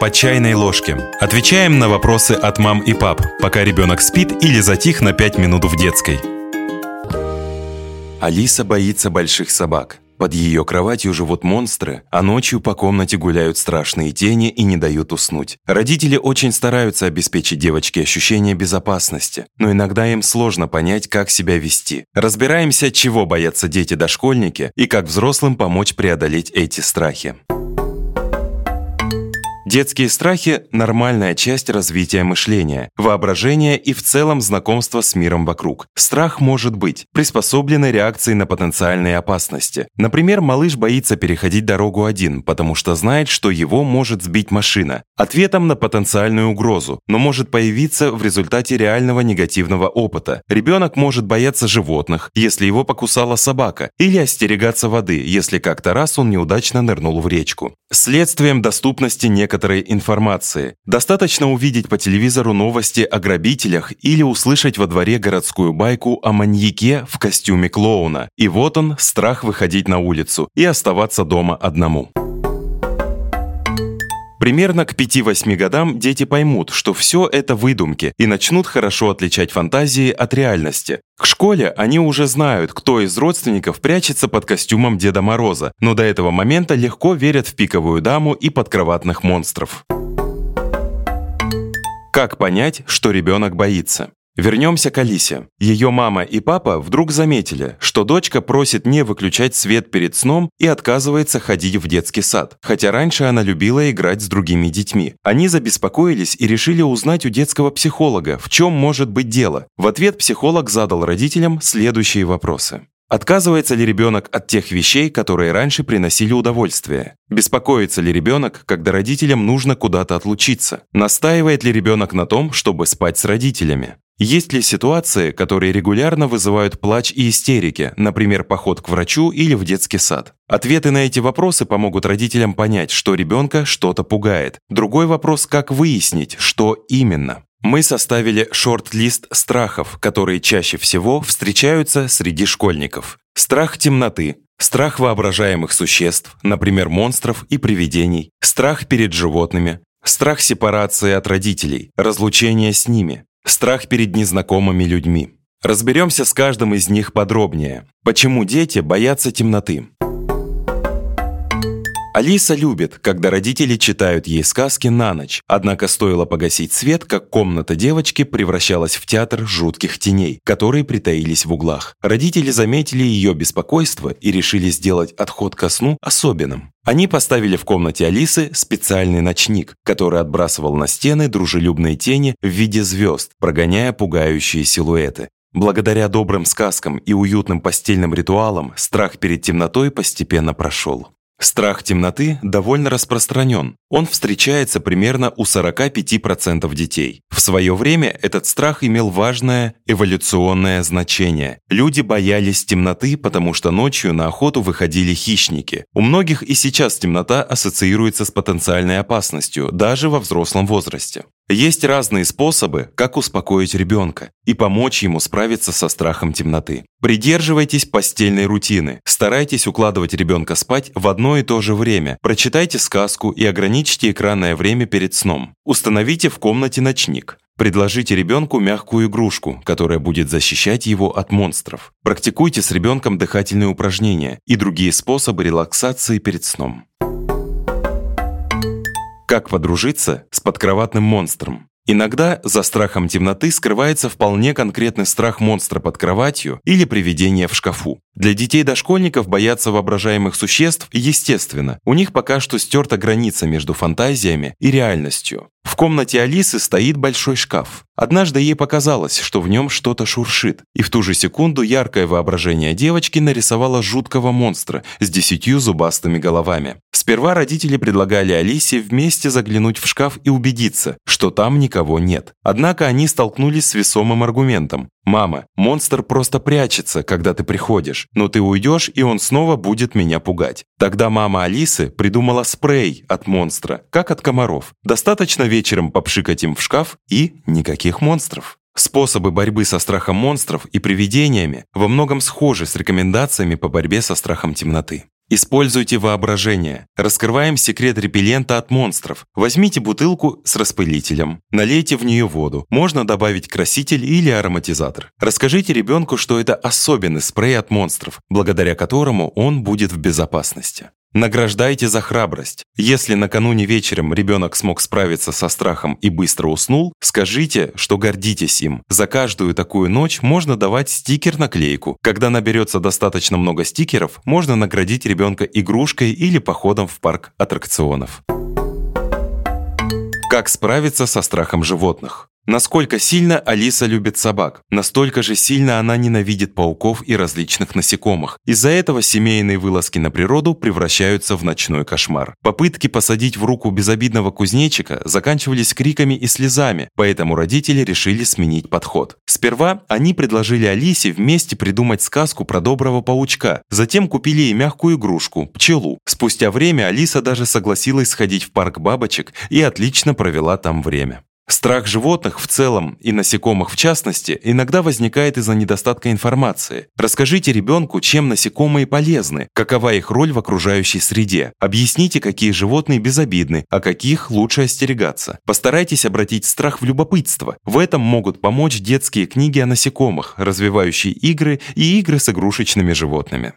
по чайной ложке. Отвечаем на вопросы от мам и пап, пока ребенок спит или затих на 5 минут в детской. Алиса боится больших собак. Под ее кроватью живут монстры, а ночью по комнате гуляют страшные тени и не дают уснуть. Родители очень стараются обеспечить девочке ощущение безопасности, но иногда им сложно понять, как себя вести. Разбираемся, чего боятся дети-дошкольники и как взрослым помочь преодолеть эти страхи. Детские страхи – нормальная часть развития мышления, воображения и в целом знакомства с миром вокруг. Страх может быть приспособленной реакцией на потенциальные опасности. Например, малыш боится переходить дорогу один, потому что знает, что его может сбить машина. Ответом на потенциальную угрозу, но может появиться в результате реального негативного опыта. Ребенок может бояться животных, если его покусала собака, или остерегаться воды, если как-то раз он неудачно нырнул в речку. Следствием доступности некоторых некоторой информации. Достаточно увидеть по телевизору новости о грабителях или услышать во дворе городскую байку о маньяке в костюме клоуна. И вот он, страх выходить на улицу и оставаться дома одному. Примерно к 5-8 годам дети поймут, что все это выдумки и начнут хорошо отличать фантазии от реальности. К школе они уже знают, кто из родственников прячется под костюмом Деда Мороза, но до этого момента легко верят в пиковую даму и подкроватных монстров. Как понять, что ребенок боится? Вернемся к Алисе. Ее мама и папа вдруг заметили, что дочка просит не выключать свет перед сном и отказывается ходить в детский сад, хотя раньше она любила играть с другими детьми. Они забеспокоились и решили узнать у детского психолога, в чем может быть дело. В ответ психолог задал родителям следующие вопросы. Отказывается ли ребенок от тех вещей, которые раньше приносили удовольствие? Беспокоится ли ребенок, когда родителям нужно куда-то отлучиться? Настаивает ли ребенок на том, чтобы спать с родителями? Есть ли ситуации, которые регулярно вызывают плач и истерики, например, поход к врачу или в детский сад? Ответы на эти вопросы помогут родителям понять, что ребенка что-то пугает. Другой вопрос, как выяснить, что именно. Мы составили шорт-лист страхов, которые чаще всего встречаются среди школьников. Страх темноты, страх воображаемых существ, например, монстров и привидений, страх перед животными, страх сепарации от родителей, разлучения с ними, Страх перед незнакомыми людьми. Разберемся с каждым из них подробнее. Почему дети боятся темноты? Алиса любит, когда родители читают ей сказки на ночь, однако стоило погасить свет, как комната девочки превращалась в театр жутких теней, которые притаились в углах. Родители заметили ее беспокойство и решили сделать отход ко сну особенным. Они поставили в комнате Алисы специальный ночник, который отбрасывал на стены дружелюбные тени в виде звезд, прогоняя пугающие силуэты. Благодаря добрым сказкам и уютным постельным ритуалам страх перед темнотой постепенно прошел. Страх темноты довольно распространен. Он встречается примерно у 45% детей. В свое время этот страх имел важное эволюционное значение. Люди боялись темноты, потому что ночью на охоту выходили хищники. У многих и сейчас темнота ассоциируется с потенциальной опасностью, даже во взрослом возрасте. Есть разные способы, как успокоить ребенка и помочь ему справиться со страхом темноты. Придерживайтесь постельной рутины. Старайтесь укладывать ребенка спать в одно и то же время. Прочитайте сказку и ограничьте экранное время перед сном. Установите в комнате ночник. Предложите ребенку мягкую игрушку, которая будет защищать его от монстров. Практикуйте с ребенком дыхательные упражнения и другие способы релаксации перед сном. Как подружиться с подкроватным монстром? Иногда за страхом темноты скрывается вполне конкретный страх монстра под кроватью или привидения в шкафу. Для детей-дошкольников бояться воображаемых существ естественно. У них пока что стерта граница между фантазиями и реальностью. В комнате Алисы стоит большой шкаф. Однажды ей показалось, что в нем что-то шуршит, и в ту же секунду яркое воображение девочки нарисовало жуткого монстра с десятью зубастыми головами. Сперва родители предлагали Алисе вместе заглянуть в шкаф и убедиться, что там никого нет. Однако они столкнулись с весомым аргументом. «Мама, монстр просто прячется, когда ты приходишь, но ты уйдешь, и он снова будет меня пугать». Тогда мама Алисы придумала спрей от монстра, как от комаров. Достаточно вечером попшикать им в шкаф, и никаких монстров. Способы борьбы со страхом монстров и привидениями во многом схожи с рекомендациями по борьбе со страхом темноты. Используйте воображение. Раскрываем секрет репеллента от монстров. Возьмите бутылку с распылителем. Налейте в нее воду. Можно добавить краситель или ароматизатор. Расскажите ребенку, что это особенный спрей от монстров, благодаря которому он будет в безопасности. Награждайте за храбрость. Если накануне вечером ребенок смог справиться со страхом и быстро уснул, скажите, что гордитесь им. За каждую такую ночь можно давать стикер-наклейку. Когда наберется достаточно много стикеров, можно наградить ребенка игрушкой или походом в парк аттракционов. Как справиться со страхом животных? Насколько сильно Алиса любит собак, настолько же сильно она ненавидит пауков и различных насекомых. Из-за этого семейные вылазки на природу превращаются в ночной кошмар. Попытки посадить в руку безобидного кузнечика заканчивались криками и слезами, поэтому родители решили сменить подход. Сперва они предложили Алисе вместе придумать сказку про доброго паучка, затем купили ей мягкую игрушку – пчелу. Спустя время Алиса даже согласилась сходить в парк бабочек и отлично провела там время. Страх животных в целом и насекомых в частности иногда возникает из-за недостатка информации. Расскажите ребенку, чем насекомые полезны, какова их роль в окружающей среде. Объясните, какие животные безобидны, а каких лучше остерегаться. Постарайтесь обратить страх в любопытство. В этом могут помочь детские книги о насекомых, развивающие игры и игры с игрушечными животными.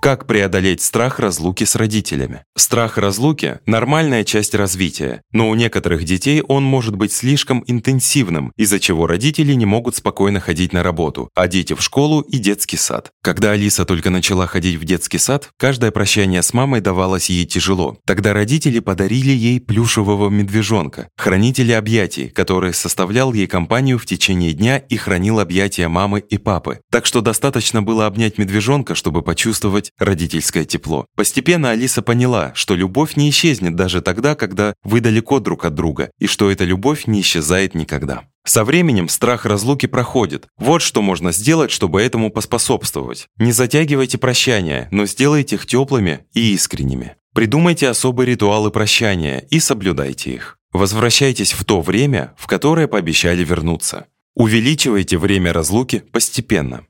Как преодолеть страх разлуки с родителями? Страх разлуки – нормальная часть развития, но у некоторых детей он может быть слишком интенсивным, из-за чего родители не могут спокойно ходить на работу, а дети в школу и детский сад. Когда Алиса только начала ходить в детский сад, каждое прощание с мамой давалось ей тяжело. Тогда родители подарили ей плюшевого медвежонка, хранителя объятий, который составлял ей компанию в течение дня и хранил объятия мамы и папы. Так что достаточно было обнять медвежонка, чтобы почувствовать родительское тепло. Постепенно Алиса поняла, что любовь не исчезнет даже тогда, когда вы далеко друг от друга, и что эта любовь не исчезает никогда. Со временем страх разлуки проходит. Вот что можно сделать, чтобы этому поспособствовать. Не затягивайте прощания, но сделайте их теплыми и искренними. Придумайте особые ритуалы прощания и соблюдайте их. Возвращайтесь в то время, в которое пообещали вернуться. Увеличивайте время разлуки постепенно.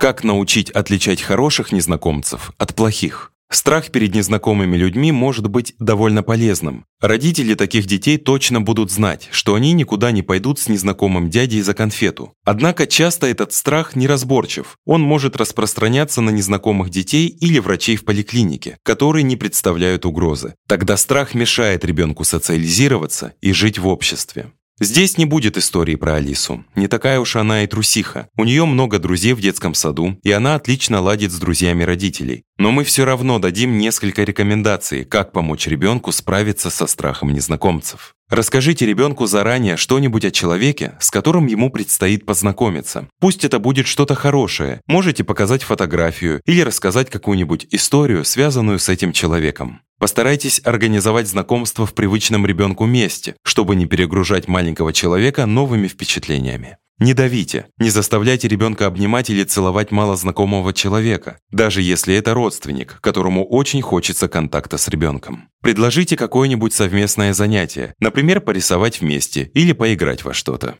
Как научить отличать хороших незнакомцев от плохих? Страх перед незнакомыми людьми может быть довольно полезным. Родители таких детей точно будут знать, что они никуда не пойдут с незнакомым дядей за конфету. Однако часто этот страх неразборчив. Он может распространяться на незнакомых детей или врачей в поликлинике, которые не представляют угрозы. Тогда страх мешает ребенку социализироваться и жить в обществе. Здесь не будет истории про Алису. Не такая уж она и трусиха. У нее много друзей в детском саду, и она отлично ладит с друзьями родителей. Но мы все равно дадим несколько рекомендаций, как помочь ребенку справиться со страхом незнакомцев. Расскажите ребенку заранее что-нибудь о человеке, с которым ему предстоит познакомиться. Пусть это будет что-то хорошее. Можете показать фотографию или рассказать какую-нибудь историю, связанную с этим человеком. Постарайтесь организовать знакомство в привычном ребенку месте, чтобы не перегружать маленького человека новыми впечатлениями. Не давите, не заставляйте ребенка обнимать или целовать малознакомого человека, даже если это родственник, которому очень хочется контакта с ребенком. Предложите какое-нибудь совместное занятие, например, порисовать вместе или поиграть во что-то.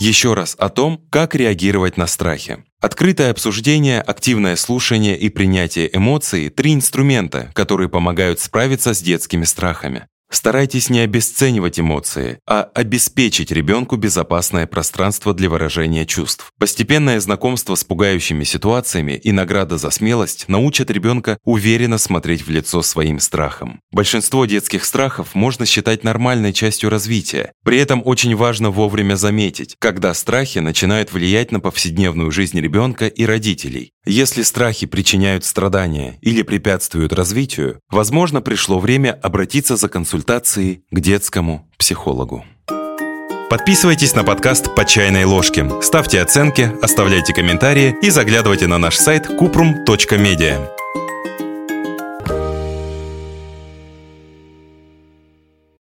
Еще раз о том, как реагировать на страхи. Открытое обсуждение, активное слушание и принятие эмоций – три инструмента, которые помогают справиться с детскими страхами. Старайтесь не обесценивать эмоции, а обеспечить ребенку безопасное пространство для выражения чувств. Постепенное знакомство с пугающими ситуациями и награда за смелость научат ребенка уверенно смотреть в лицо своим страхам. Большинство детских страхов можно считать нормальной частью развития. При этом очень важно вовремя заметить, когда страхи начинают влиять на повседневную жизнь ребенка и родителей. Если страхи причиняют страдания или препятствуют развитию, возможно, пришло время обратиться за консультацией к детскому психологу. Подписывайтесь на подкаст «По чайной ложке», ставьте оценки, оставляйте комментарии и заглядывайте на наш сайт kuprum.media.